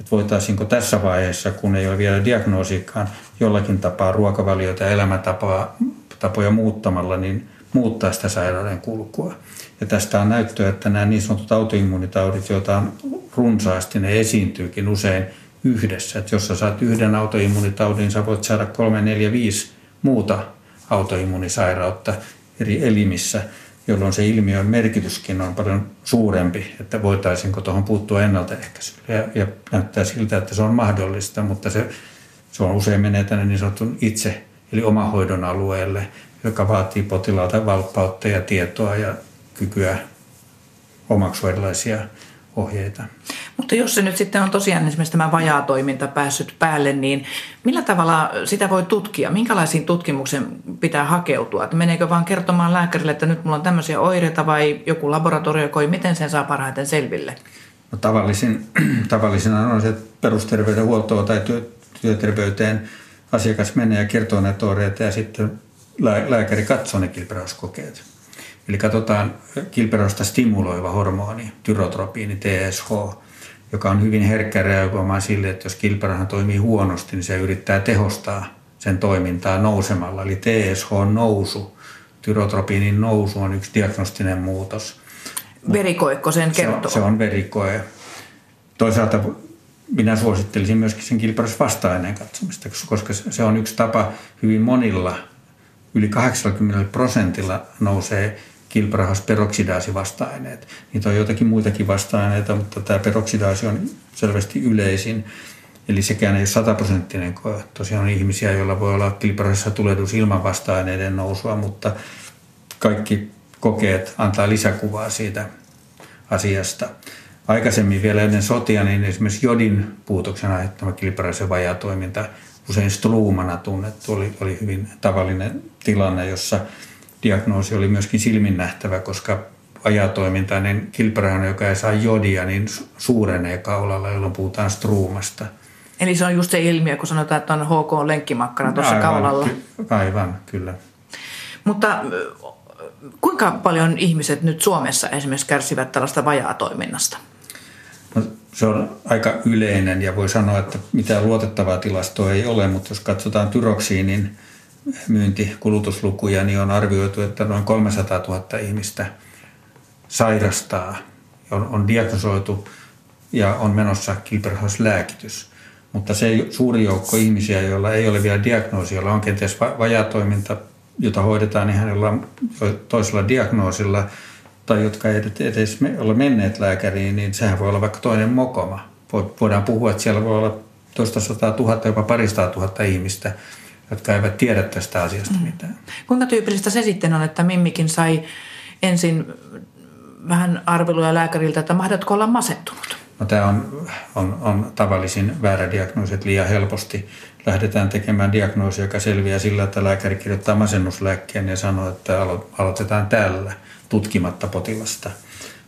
että voitaisiinko tässä vaiheessa, kun ei ole vielä diagnoosikaan, jollakin tapaa ruokavalioita ja elämäntapoja muuttamalla, niin muuttaa sitä sairauden kulkua. Ja tästä on näyttöä, että nämä niin sanotut autoimmunitaudit, joita on runsaasti, ne esiintyykin usein yhdessä. Että jos sä saat yhden autoimmunitaudin, sä voit saada kolme, neljä, viisi muuta autoimmunisairautta eri elimissä, jolloin se ilmiön merkityskin on paljon suurempi, että voitaisiinko tuohon puuttua ennaltaehkäisyllä. Ja, ja näyttää siltä, että se on mahdollista, mutta se, se on usein menee tänne niin sanotun itse, eli omahoidon alueelle, joka vaatii potilaalta valppautta ja tietoa ja kykyä omaksua erilaisia ohjeita. Mutta jos se nyt sitten on tosiaan esimerkiksi tämä vajaa-toiminta päässyt päälle, niin millä tavalla sitä voi tutkia? Minkälaisiin tutkimuksen pitää hakeutua? Että meneekö vaan kertomaan lääkärille, että nyt mulla on tämmöisiä oireita vai joku laboratorio koi, miten sen saa parhaiten selville? No, tavallisin, tavallisena on se, että perusterveydenhuoltoon tai työ, työterveyteen asiakas menee ja kertoo näitä oireita ja sitten lääkäri katsoo ne kilpirauskokeet. Eli katsotaan kilpirausta stimuloiva hormoni, tyrotropiini, TSH, joka on hyvin herkkä reagoimaan sille, että jos kilpirauha toimii huonosti, niin se yrittää tehostaa sen toimintaa nousemalla. Eli TSH-nousu, tyrotropiinin nousu on yksi diagnostinen muutos. Verikoekko sen kertoo? Se on, se on verikoe. Toisaalta minä suosittelisin myöskin sen kilpirasvasta-aineen katsomista, koska se on yksi tapa hyvin monilla, yli 80 prosentilla nousee kilprahas peroksidaasi vasta-aineet. Niitä on joitakin muitakin vasta-aineita, mutta tämä peroksidaasi on selvästi yleisin. Eli sekään ei ole sataprosenttinen koe. Tosiaan on ihmisiä, joilla voi olla kilprahassa tulehdus ilman vasta-aineiden nousua, mutta kaikki kokeet antaa lisäkuvaa siitä asiasta. Aikaisemmin vielä ennen sotia, niin esimerkiksi jodin puutoksen aiheuttama kilpiraisen vajatoiminta, usein struumana tunnettu, oli, oli hyvin tavallinen tilanne, jossa diagnoosi oli myöskin silmin nähtävä, koska ajatoimintainen kilpirahana, joka ei saa jodia, niin suurenee kaulalla, jolloin puhutaan struumasta. Eli se on just se ilmiö, kun sanotaan, että on HK-lenkkimakkara tuossa aivan, kaulalla. Ky- aivan, kyllä. Mutta kuinka paljon ihmiset nyt Suomessa esimerkiksi kärsivät tällaista vajaatoiminnasta? No, se on aika yleinen ja voi sanoa, että mitään luotettavaa tilastoa ei ole, mutta jos katsotaan tyroksiinin myyntikulutuslukuja, niin on arvioitu, että noin 300 000 ihmistä sairastaa, on, on diagnosoitu ja on menossa kilperhauslääkitys. Mutta se suuri joukko ihmisiä, joilla ei ole vielä diagnoosia, joilla on kenties vajatoiminta, jota hoidetaan ihan jollain toisella diagnoosilla, tai jotka ei edes ole menneet lääkäriin, niin sehän voi olla vaikka toinen mokoma. Voidaan puhua, että siellä voi olla toista sataa tuhatta, jopa parista tuhatta ihmistä, jotka eivät tiedä tästä asiasta mm. mitään. Kuinka tyypillistä se sitten on, että Mimmikin sai ensin vähän arveluja lääkäriltä, että mahdatko olla masentunut? No, tämä on, on, on tavallisin väärä diagnoosi, että liian helposti lähdetään tekemään diagnoosi, joka selviää sillä, että lääkäri kirjoittaa masennuslääkkeen ja sanoo, että alo- aloitetaan tällä tutkimatta potilasta.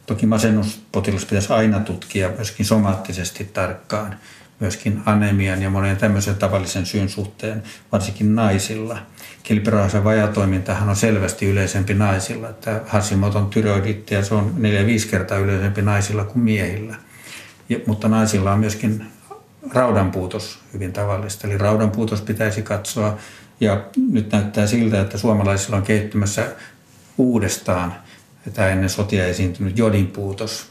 Toki masennuspotilas pitäisi aina tutkia myöskin somaattisesti tarkkaan myöskin anemian ja monen tämmöisen tavallisen syyn suhteen, varsinkin naisilla. Kilpirauhasen vajatoimintahan on selvästi yleisempi naisilla, että Hashimoton tyroiditti ja se on 4-5 kertaa yleisempi naisilla kuin miehillä. Ja, mutta naisilla on myöskin raudanpuutos hyvin tavallista, eli raudanpuutos pitäisi katsoa ja nyt näyttää siltä, että suomalaisilla on kehittymässä uudestaan tämä ennen sotia esiintynyt jodinpuutos,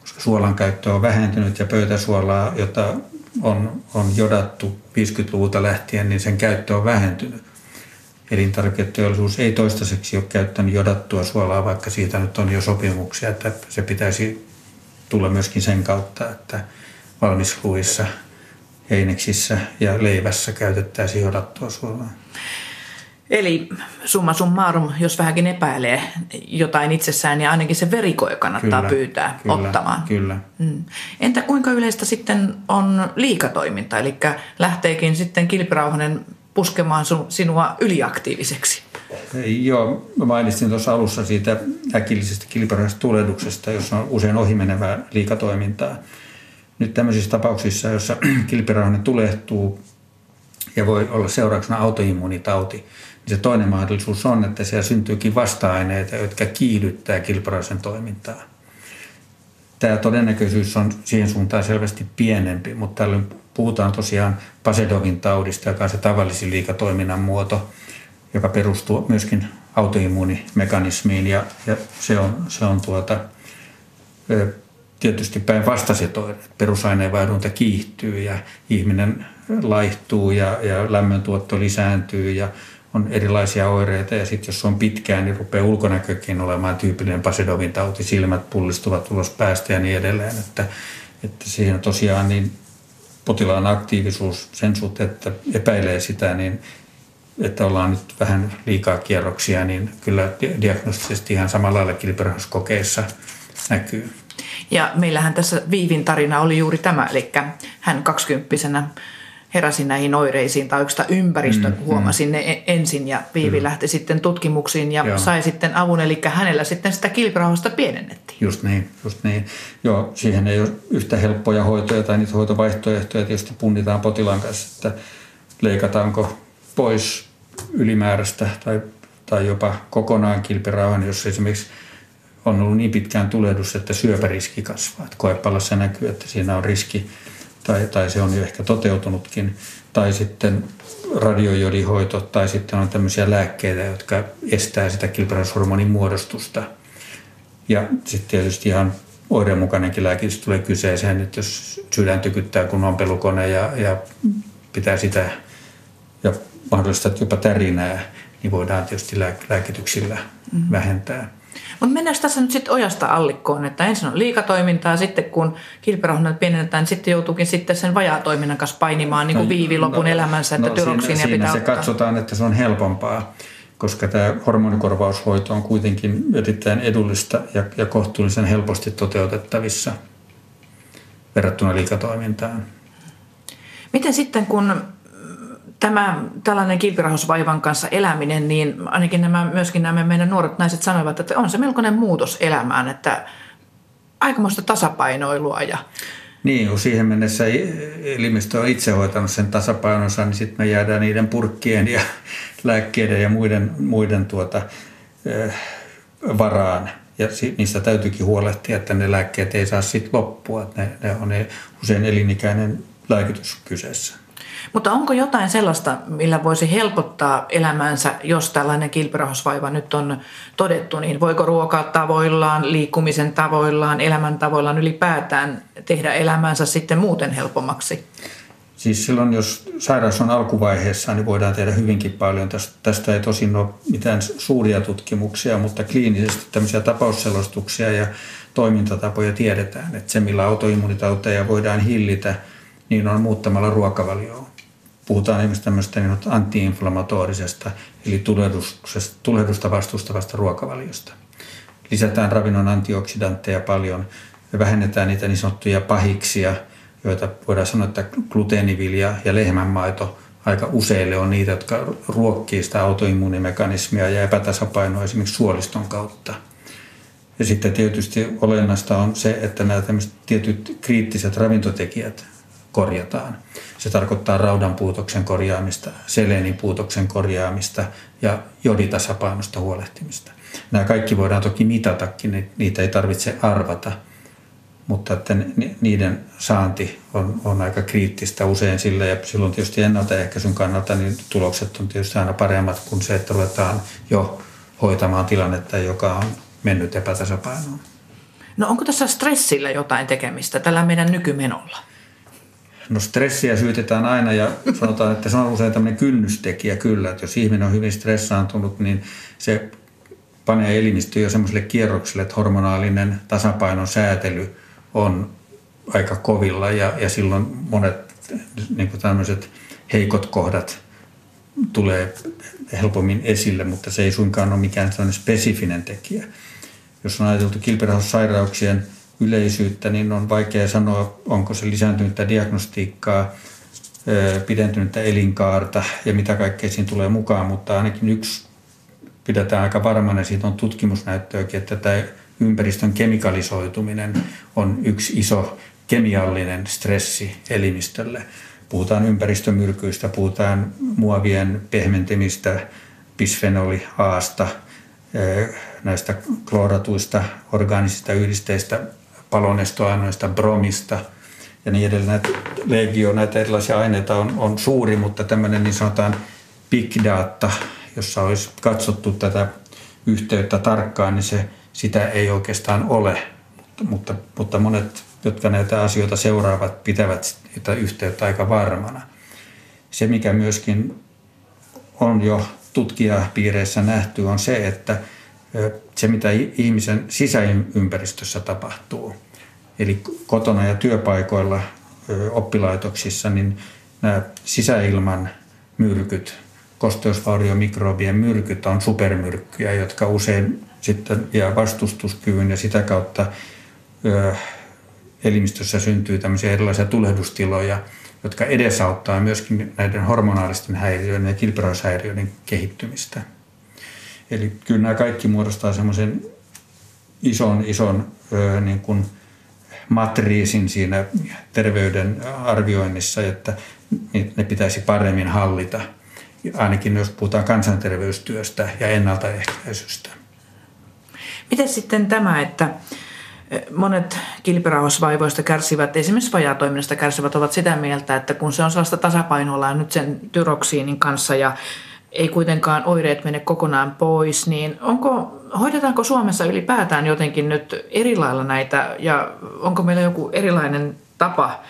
koska suolan käyttö on vähentynyt ja pöytäsuolaa, jota on, on jodattu 50-luvulta lähtien, niin sen käyttö on vähentynyt. Elintarviketeollisuus ei toistaiseksi ole käyttänyt jodattua suolaa, vaikka siitä nyt on jo sopimuksia, että se pitäisi tulla myöskin sen kautta, että valmisruuissa, heineksissä ja leivässä käytettäisiin jodattua suolaa. Eli summa summarum, jos vähänkin epäilee jotain itsessään, niin ainakin se verikoe kannattaa Kyllä, pyytää kyllä, ottamaan. Kyllä. Mm. Entä kuinka yleistä sitten on liikatoiminta, eli lähteekin sitten kilpirauhanen puskemaan sinua yliaktiiviseksi? Joo, mä mainitsin tuossa alussa siitä äkillisestä kilpirauhasta tulehduksesta, jossa on usein ohimenevää liikatoimintaa. Nyt tämmöisissä tapauksissa, jossa kilpirauhanen tulehtuu ja voi olla seurauksena autoimmuunitauti, niin se toinen mahdollisuus on, että siellä syntyykin vasta-aineita, jotka kiihdyttää kilpirauhasen toimintaa. Tämä todennäköisyys on siihen suuntaan selvästi pienempi, mutta tällöin puhutaan tosiaan Pasedovin taudista, joka on se tavallisin liikatoiminnan muoto, joka perustuu myöskin autoimmuunimekanismiin ja, ja se on, se on tuota, tietysti päinvastaiset. Perusaineenvaihdunta kiihtyy ja ihminen laihtuu ja, ja lämmöntuotto lisääntyy ja on erilaisia oireita ja sitten jos on pitkään, niin rupeaa ulkonäkökin olemaan tyypillinen Pasedovin tauti, silmät pullistuvat ulos päästä ja niin edelleen. Että, että siihen tosiaan niin potilaan aktiivisuus sen suhteen, että epäilee sitä, niin että ollaan nyt vähän liikaa kierroksia, niin kyllä diagnostisesti ihan samalla lailla kilpirauhaskokeissa näkyy. Ja meillähän tässä Viivin tarina oli juuri tämä, eli hän kaksikymppisenä heräsi näihin oireisiin tai oikeastaan ympäristön mm, huomasi mm. ne e- ensin ja Viivi mm. lähti sitten tutkimuksiin ja Joo. sai sitten avun, eli hänellä sitten sitä kilpirauhasta pienennettiin. Just niin, just niin. Joo, siihen ei ole yhtä helppoja hoitoja tai niitä hoitovaihtoehtoja tietysti punnitaan potilaan kanssa, että leikataanko pois ylimääräistä tai, tai jopa kokonaan kilpirauhan, jos esimerkiksi on ollut niin pitkään tulehdus, että syöpäriski kasvaa. Että koepalassa näkyy, että siinä on riski tai, tai se on jo ehkä toteutunutkin, tai sitten radiojodihoito, tai sitten on tämmöisiä lääkkeitä, jotka estää sitä kilpirauhashormonin muodostusta. Ja sitten tietysti ihan oireenmukainenkin lääkitys tulee kyseeseen, että jos sydän tykyttää kun on pelukone ja, ja pitää sitä ja mahdollista jopa tärinää, niin voidaan tietysti lääkityksillä mm-hmm. vähentää. Mutta mennään tässä nyt sitten ojasta allikkoon, että ensin on liikatoimintaa, sitten kun kilpirauhannat pienennetään, niin sitten joutuukin sitten sen vajaa-toiminnan kanssa painimaan niin kuin viivi lopun no, elämänsä, että no, tyroksiinia siinä, pitää siinä ottaa. se katsotaan, että se on helpompaa, koska tämä hormonikorvaushoito on kuitenkin erittäin edullista ja, ja kohtuullisen helposti toteutettavissa verrattuna liikatoimintaan. Miten sitten, kun tämä tällainen kilpirahosvaivan kanssa eläminen, niin ainakin nämä, myöskin nämä meidän nuoret naiset sanoivat, että on se melkoinen muutos elämään, että aikamoista tasapainoilua. Ja... Niin, kun siihen mennessä elimistö on itse hoitanut sen tasapainonsa, niin sitten me jäädään niiden purkkien ja lääkkeiden ja muiden, muiden tuota, äh, varaan. Ja niistä täytyykin huolehtia, että ne lääkkeet ei saa sitten loppua. Ne, ne on usein elinikäinen lääkitys kyseessä. Mutta onko jotain sellaista, millä voisi helpottaa elämäänsä, jos tällainen kilpirahosvaiva nyt on todettu, niin voiko ruokaa tavoillaan, liikkumisen tavoillaan, elämäntavoillaan ylipäätään tehdä elämäänsä sitten muuten helpommaksi? Siis silloin, jos sairaus on alkuvaiheessa, niin voidaan tehdä hyvinkin paljon. Tästä ei tosin ole mitään suuria tutkimuksia, mutta kliinisesti tämmöisiä tapausselostuksia ja toimintatapoja tiedetään. Että se, millä autoimmunitauteja voidaan hillitä, niin on muuttamalla ruokavalioa puhutaan esimerkiksi tämmöistä niin antiinflammatorisesta eli tulehdusta vastustavasta ruokavaliosta. Lisätään ravinnon antioksidantteja paljon vähennetään niitä niin sanottuja pahiksia, joita voidaan sanoa, että gluteenivilja ja lehmänmaito aika useille on niitä, jotka ruokkii sitä autoimmuunimekanismia ja epätasapainoa esimerkiksi suoliston kautta. Ja sitten tietysti olennaista on se, että nämä tietyt kriittiset ravintotekijät korjataan. Se tarkoittaa raudanpuutoksen korjaamista, selenipuutoksen korjaamista ja joditasapainosta huolehtimista. Nämä kaikki voidaan toki mitatakin, niitä ei tarvitse arvata, mutta että niiden saanti on, on aika kriittistä usein sillä ja silloin tietysti ennaltaehkäisyn kannalta niin tulokset on tietysti aina paremmat kuin se, että ruvetaan jo hoitamaan tilannetta, joka on mennyt epätasapainoon. No onko tässä stressillä jotain tekemistä tällä meidän nykymenolla? No stressiä syytetään aina ja sanotaan, että se on usein tämmöinen kynnystekijä kyllä, että jos ihminen on hyvin stressaantunut, niin se panee elimistö jo semmoiselle kierrokselle, että hormonaalinen tasapainon säätely on aika kovilla ja, ja silloin monet niin kuin tämmöiset heikot kohdat tulee helpommin esille, mutta se ei suinkaan ole mikään sellainen spesifinen tekijä. Jos on ajateltu kilpirauhassairauksien yleisyyttä, niin on vaikea sanoa, onko se lisääntynyttä diagnostiikkaa, pidentynyttä elinkaarta ja mitä kaikkea siinä tulee mukaan, mutta ainakin yksi pidetään aika varmana, siitä on tutkimusnäyttöäkin, että tämä ympäristön kemikalisoituminen on yksi iso kemiallinen stressi elimistölle. Puhutaan ympäristömyrkyistä, puhutaan muovien pehmentemistä, bisfenoli Aasta, näistä klooratuista orgaanisista yhdisteistä, palonestoaineista, bromista ja niin edelleen. Näitä legio, näitä erilaisia aineita on, on suuri, mutta tämmöinen niin sanotaan big data, jossa olisi katsottu tätä yhteyttä tarkkaan, niin se, sitä ei oikeastaan ole. Mutta, mutta, mutta monet, jotka näitä asioita seuraavat, pitävät sitä yhteyttä aika varmana. Se, mikä myöskin on jo tutkijapiireissä nähty, on se, että se, mitä ihmisen sisäympäristössä tapahtuu, eli kotona ja työpaikoilla, oppilaitoksissa, niin nämä sisäilman myrkyt, kosteusvauriomikrobien myrkyt on supermyrkkyjä, jotka usein sitten vie vastustuskyvyn ja sitä kautta elimistössä syntyy tämmöisiä erilaisia tulehdustiloja, jotka edesauttaa myöskin näiden hormonaalisten häiriöiden ja kilpirauhashäiriöiden kehittymistä. Eli kyllä nämä kaikki muodostaa semmoisen ison, ison niin kuin matriisin siinä terveyden arvioinnissa, että ne pitäisi paremmin hallita, ainakin jos puhutaan kansanterveystyöstä ja ennaltaehkäisystä. Miten sitten tämä, että monet kilpirauhasvaivoista kärsivät, esimerkiksi vajaatoiminnasta kärsivät, ovat sitä mieltä, että kun se on sellaista tasapainolla nyt sen tyroksiinin kanssa ja ei kuitenkaan oireet mene kokonaan pois, niin onko, hoidetaanko Suomessa ylipäätään jotenkin nyt eri lailla näitä ja onko meillä joku erilainen tapa,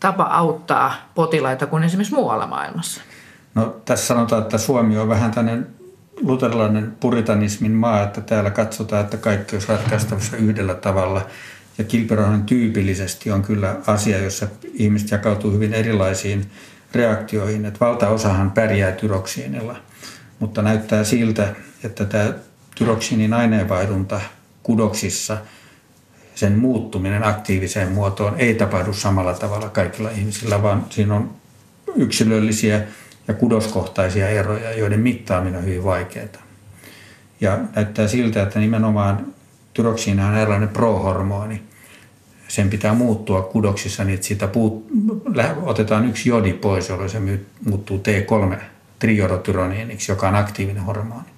tapa auttaa potilaita kuin esimerkiksi muualla maailmassa? No tässä sanotaan, että Suomi on vähän tämmöinen luterilainen puritanismin maa, että täällä katsotaan, että kaikki olisi ratkaistavissa yhdellä tavalla. Ja kilpirauhan tyypillisesti on kyllä asia, jossa ihmiset jakautuu hyvin erilaisiin reaktioihin. Että valtaosahan pärjää tyroksiinilla, mutta näyttää siltä, että tämä tyroksiinin aineenvaihdunta kudoksissa, sen muuttuminen aktiiviseen muotoon ei tapahdu samalla tavalla kaikilla ihmisillä, vaan siinä on yksilöllisiä ja kudoskohtaisia eroja, joiden mittaaminen on hyvin vaikeaa. Ja näyttää siltä, että nimenomaan tyroksiina on erilainen prohormoni. Sen pitää muuttua kudoksissa niin, että siitä puut, otetaan yksi jodi pois, jolloin se muuttuu T3 triodotyroniiniksi, joka on aktiivinen hormoni.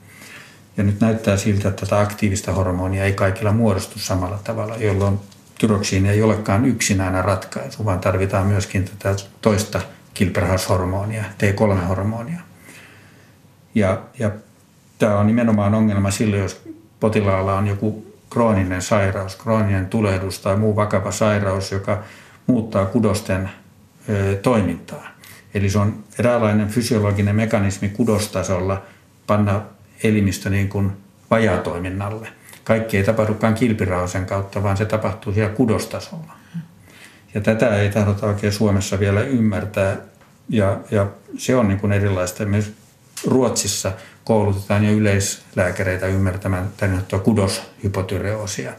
Ja nyt näyttää siltä, että tätä aktiivista hormonia ei kaikilla muodostu samalla tavalla, jolloin tyroksiini ei olekaan yksinäinen ratkaisu, vaan tarvitaan myöskin tätä toista kilperhaushormonia, T3-hormonia. Ja, ja tämä on nimenomaan ongelma silloin, jos potilaalla on joku krooninen sairaus, krooninen tulehdus tai muu vakava sairaus, joka muuttaa kudosten toimintaa. Eli se on eräänlainen fysiologinen mekanismi kudostasolla panna elimistö niin kuin vajatoiminnalle. Kaikki ei tapahdukaan kilpirauhasen kautta, vaan se tapahtuu siellä kudostasolla. Ja tätä ei tahdota oikein Suomessa vielä ymmärtää. Ja, ja se on niin kuin erilaista. Myös Ruotsissa koulutetaan jo yleislääkäreitä ymmärtämään tänne kudoshypotyreosia,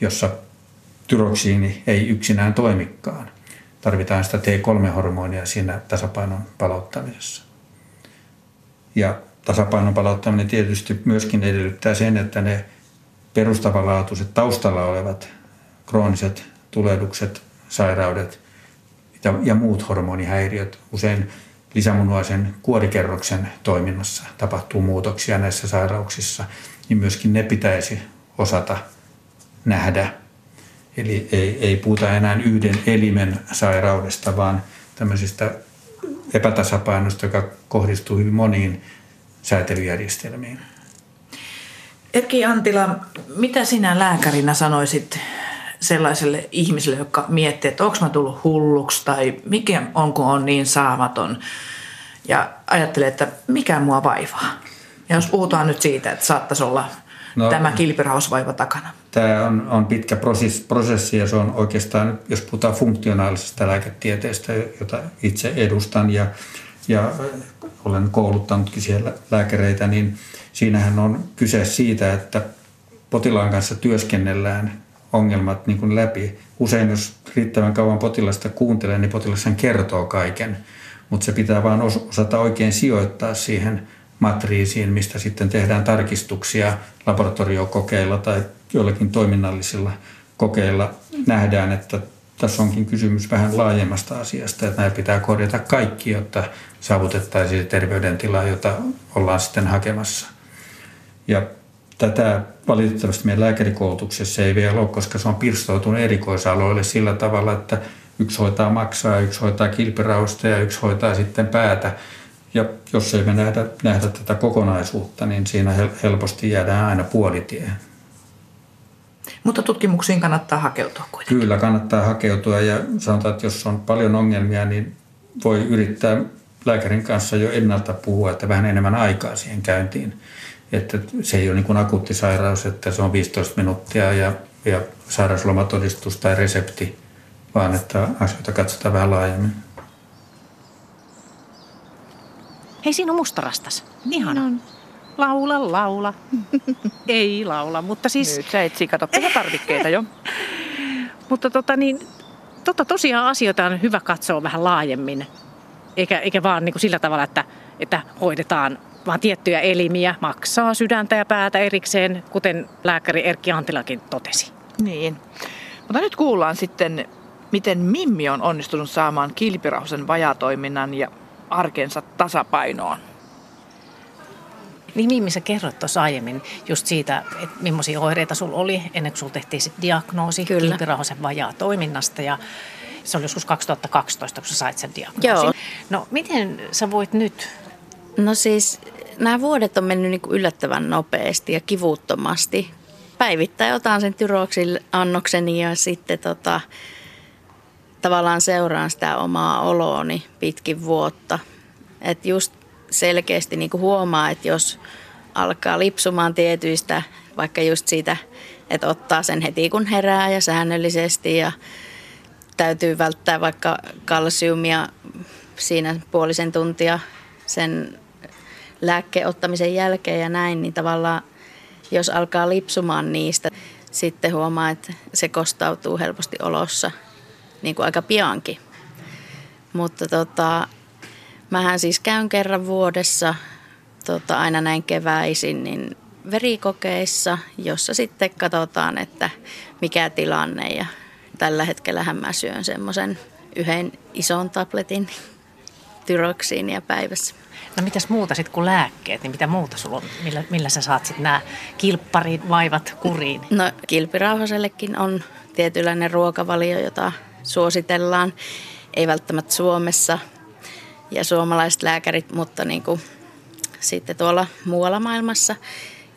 jossa tyroksiini ei yksinään toimikaan. Tarvitaan sitä T3-hormonia siinä tasapainon palauttamisessa. Ja tasapainon palauttaminen tietysti myöskin edellyttää sen, että ne perustavanlaatuiset taustalla olevat krooniset tulehdukset sairaudet ja muut hormonihäiriöt. Usein lisämunuaisen kuorikerroksen toiminnassa tapahtuu muutoksia näissä sairauksissa, niin myöskin ne pitäisi osata nähdä. Eli ei, ei puhuta enää yhden elimen sairaudesta, vaan tämmöisistä epätasapainosta, joka kohdistuu hyvin moniin säätelyjärjestelmiin. Erki Antila, mitä sinä lääkärinä sanoisit sellaiselle ihmiselle, joka miettii, että onko mä tullut hulluksi tai mikä on, kun on niin saamaton ja ajattelee, että mikä mua vaivaa. Ja jos puhutaan nyt siitä, että saattaisi olla no, tämä kilpirausvaiva takana. Tämä on, on pitkä prosessi ja se on oikeastaan, jos puhutaan funktionaalisesta lääketieteestä, jota itse edustan ja, ja olen kouluttanutkin siellä lääkäreitä, niin siinähän on kyse siitä, että potilaan kanssa työskennellään ongelmat niin kuin läpi. Usein jos riittävän kauan potilasta kuuntelee, niin potilas kertoo kaiken, mutta se pitää vain osata oikein sijoittaa siihen matriisiin, mistä sitten tehdään tarkistuksia laboratoriokokeilla tai joillakin toiminnallisilla kokeilla. Nähdään, että tässä onkin kysymys vähän laajemmasta asiasta, että näitä pitää korjata kaikki, jotta saavutettaisiin terveydentila, jota ollaan sitten hakemassa. Ja tätä valitettavasti meidän lääkärikoulutuksessa ei vielä ole, koska se on pirstoutunut erikoisaloille sillä tavalla, että yksi hoitaa maksaa, yksi hoitaa kilpirausta ja yksi hoitaa sitten päätä. Ja jos ei me nähdä, nähdä tätä kokonaisuutta, niin siinä helposti jäädään aina puolitie. Mutta tutkimuksiin kannattaa hakeutua kuitenkin. Kyllä, kannattaa hakeutua ja sanotaan, että jos on paljon ongelmia, niin voi yrittää lääkärin kanssa jo ennalta puhua, että vähän enemmän aikaa siihen käyntiin. Että se ei ole niin kuin akuutti sairaus, että se on 15 minuuttia ja, ja sairauslomatodistus tai resepti, vaan että asioita katsotaan vähän laajemmin. Hei, siinä on mustarastas. Ihana. On. Laula, laula. Ei laula, mutta siis... Nyt sä etsi, kato tarvikkeita jo. mutta tota niin, tota tosiaan asioita on hyvä katsoa vähän laajemmin. Eikä, eikä vaan niin kuin sillä tavalla, että, että hoidetaan vaan tiettyjä elimiä, maksaa sydäntä ja päätä erikseen, kuten lääkäri Erkki Antilakin totesi. Niin. Mutta nyt kuullaan sitten, miten Mimmi on onnistunut saamaan kilpirauhasen vajatoiminnan ja arkensa tasapainoon. Niin Mimmi, sä kerroit tuossa aiemmin just siitä, että millaisia oireita sulla oli ennen kuin sulla tehtiin sit diagnoosi kilpirauhasen vajaa toiminnasta ja se oli joskus 2012, kun sä sait sen diagnoosin. Joo. No miten sä voit nyt? No siis nämä vuodet on mennyt niin kuin yllättävän nopeasti ja kivuttomasti. Päivittäin otan sen tyroksin annokseni ja sitten tota, tavallaan seuraan sitä omaa olooni pitkin vuotta. Et just selkeästi niin kuin huomaa, että jos alkaa lipsumaan tietyistä, vaikka just siitä, että ottaa sen heti kun herää ja säännöllisesti ja täytyy välttää vaikka kalsiumia siinä puolisen tuntia sen lääkkeen ottamisen jälkeen ja näin, niin tavallaan jos alkaa lipsumaan niistä, sitten huomaa, että se kostautuu helposti olossa niin kuin aika piankin. Mutta tota, mähän siis käyn kerran vuodessa tota, aina näin keväisin niin verikokeissa, jossa sitten katsotaan, että mikä tilanne. Ja tällä hetkellä mä syön semmoisen yhden ison tabletin tyroksiinia päivässä. No mitäs muuta sitten kuin lääkkeet, niin mitä muuta sulla on, millä, millä sä saat sitten nämä kilpparin vaivat kuriin? No kilpirauhasellekin on tietynlainen ruokavalio, jota suositellaan. Ei välttämättä Suomessa ja suomalaiset lääkärit, mutta niin kuin sitten tuolla muualla maailmassa.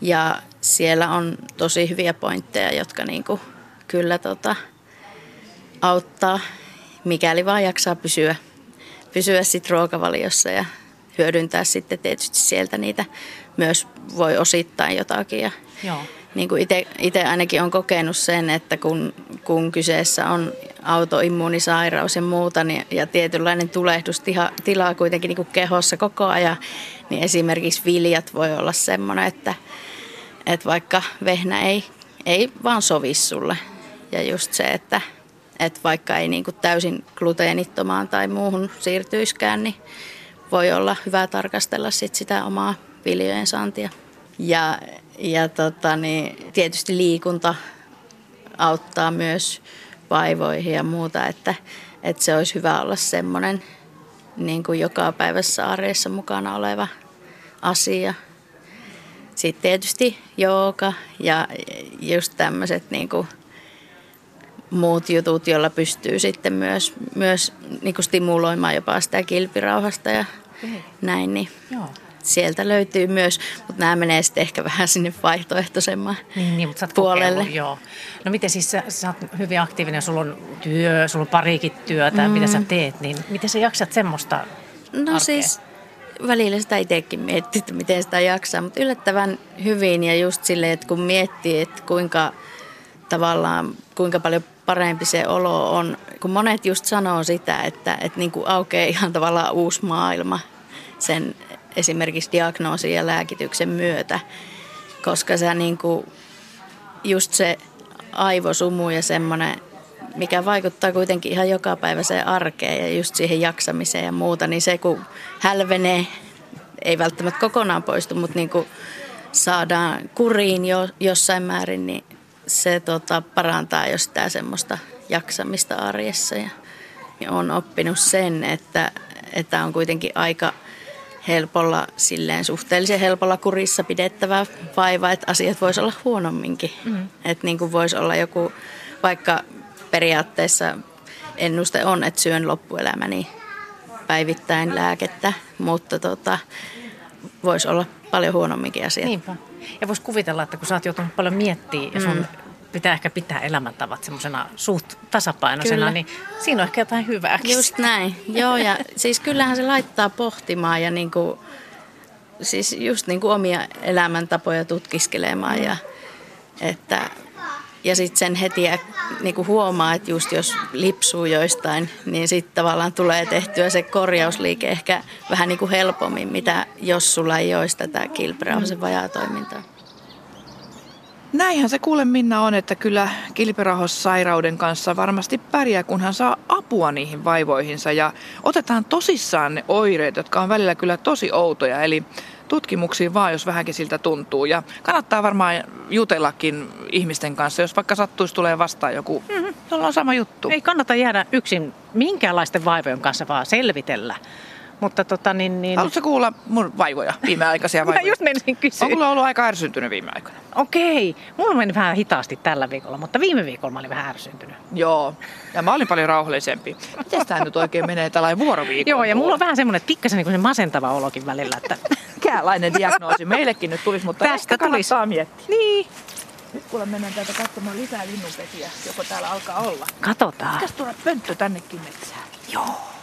Ja siellä on tosi hyviä pointteja, jotka niin kuin kyllä tota, auttaa, mikäli vaan jaksaa pysyä, pysyä sit ruokavaliossa ja hyödyntää sitten tietysti sieltä niitä myös voi osittain jotakin. Ja Joo. Niin kuin itse ainakin on kokenut sen, että kun, kun kyseessä on autoimmuunisairaus ja muuta niin, ja tietynlainen tulehdus tilaa kuitenkin niin kuin kehossa koko ajan, niin esimerkiksi viljat voi olla semmoinen, että, että vaikka vehnä ei, ei vaan sovi sulle. Ja just se, että, että vaikka ei niin kuin täysin gluteenittomaan tai muuhun siirtyiskään, niin voi olla hyvä tarkastella sit sitä omaa viljojen saantia. Ja, ja tota, niin, tietysti liikunta auttaa myös vaivoihin ja muuta, että, että se olisi hyvä olla semmoinen niin kuin joka päivässä arjessa mukana oleva asia. Sitten tietysti jooga ja just tämmöiset niin kuin muut jutut, joilla pystyy sitten myös, myös niin kuin stimuloimaan jopa sitä kilpirauhasta ja mm. näin. Niin Joo. sieltä löytyy myös, mutta nämä menee sitten ehkä vähän sinne vaihtoehtoisemman niin, niin, mutta sä puolelle. Kokeillut, joo. No miten siis sä, sä oot hyvin aktiivinen, sulla on työ, sulla on parikin työtä, mm. mitä sä teet, niin miten sä jaksat semmoista No arkea? siis välillä sitä itsekin miettii, että miten sitä jaksaa, mutta yllättävän hyvin ja just silleen, että kun miettii, että kuinka tavallaan, kuinka paljon parempi se olo on, kun monet just sanoo sitä, että, että niin kuin aukeaa ihan tavallaan uusi maailma sen esimerkiksi diagnoosin ja lääkityksen myötä, koska se niin kuin, just se aivosumu ja semmoinen, mikä vaikuttaa kuitenkin ihan jokapäiväiseen arkeen ja just siihen jaksamiseen ja muuta, niin se kun hälvenee, ei välttämättä kokonaan poistu, mutta niin kuin saadaan kuriin jo, jossain määrin, niin se tota, parantaa jo sitä semmoista jaksamista arjessa. Ja, ja olen oppinut sen, että, että on kuitenkin aika helpolla, silleen suhteellisen helpolla kurissa pidettävä vaiva, että asiat voisi olla huonomminkin. Mm. Että niin kuin voisi olla joku, vaikka periaatteessa ennuste on, että syön loppuelämäni päivittäin lääkettä, mutta tota, voisi olla paljon huonomminkin asiat. Niinpä. Ja voisi kuvitella, että kun sä oot joutunut paljon miettimään ja sun mm. pitää ehkä pitää elämäntavat semmoisena suht tasapainoisena, Kyllä. niin siinä on ehkä jotain hyvää. Just näin. Joo, ja siis kyllähän se laittaa pohtimaan ja niin kuin, siis just niin kuin omia elämäntapoja tutkiskelemaan ja että ja sitten sen heti niinku huomaa, että just jos lipsuu joistain, niin sitten tavallaan tulee tehtyä se korjausliike ehkä vähän niinku helpommin, mitä jos sulla ei olisi tätä kilpirauhasen vajaatoimintaa. Näinhän se kuule Minna on, että kyllä kilpirauhassairauden kanssa varmasti pärjää, kun hän saa apua niihin vaivoihinsa ja otetaan tosissaan ne oireet, jotka on välillä kyllä tosi outoja. Eli tutkimuksiin vaan, jos vähänkin siltä tuntuu. Ja kannattaa varmaan jutellakin ihmisten kanssa, jos vaikka sattuisi tulee vastaan joku, mm-hmm. jolla on sama juttu. Ei kannata jäädä yksin minkäänlaisten vaivojen kanssa, vaan selvitellä. Mutta tota, niin, niin... Haluatko kuulla mun vaivoja, viimeaikaisia vaivoja? Mä just menisin kysyä. On kyllä ollut aika ärsyntynyt viime aikoina. Okei. Mulla meni vähän hitaasti tällä viikolla, mutta viime viikolla mä olin vähän ärsyntynyt. Joo. Ja mä olin paljon rauhallisempi. Miten tämä nyt oikein menee tällainen vuoroviikon? Joo, ja mulla on vähän semmoinen pikkasen niin se masentava olokin välillä. Että... Mikäänlainen diagnoosi meillekin nyt tulisi, mutta Tästä tulisi. miettiä. Niin. Nyt kuule mennään täältä katsomaan lisää linnunpesiä, joko täällä alkaa olla. Katsotaan. Pitäisi tuoda pönttö tännekin metsään. Joo.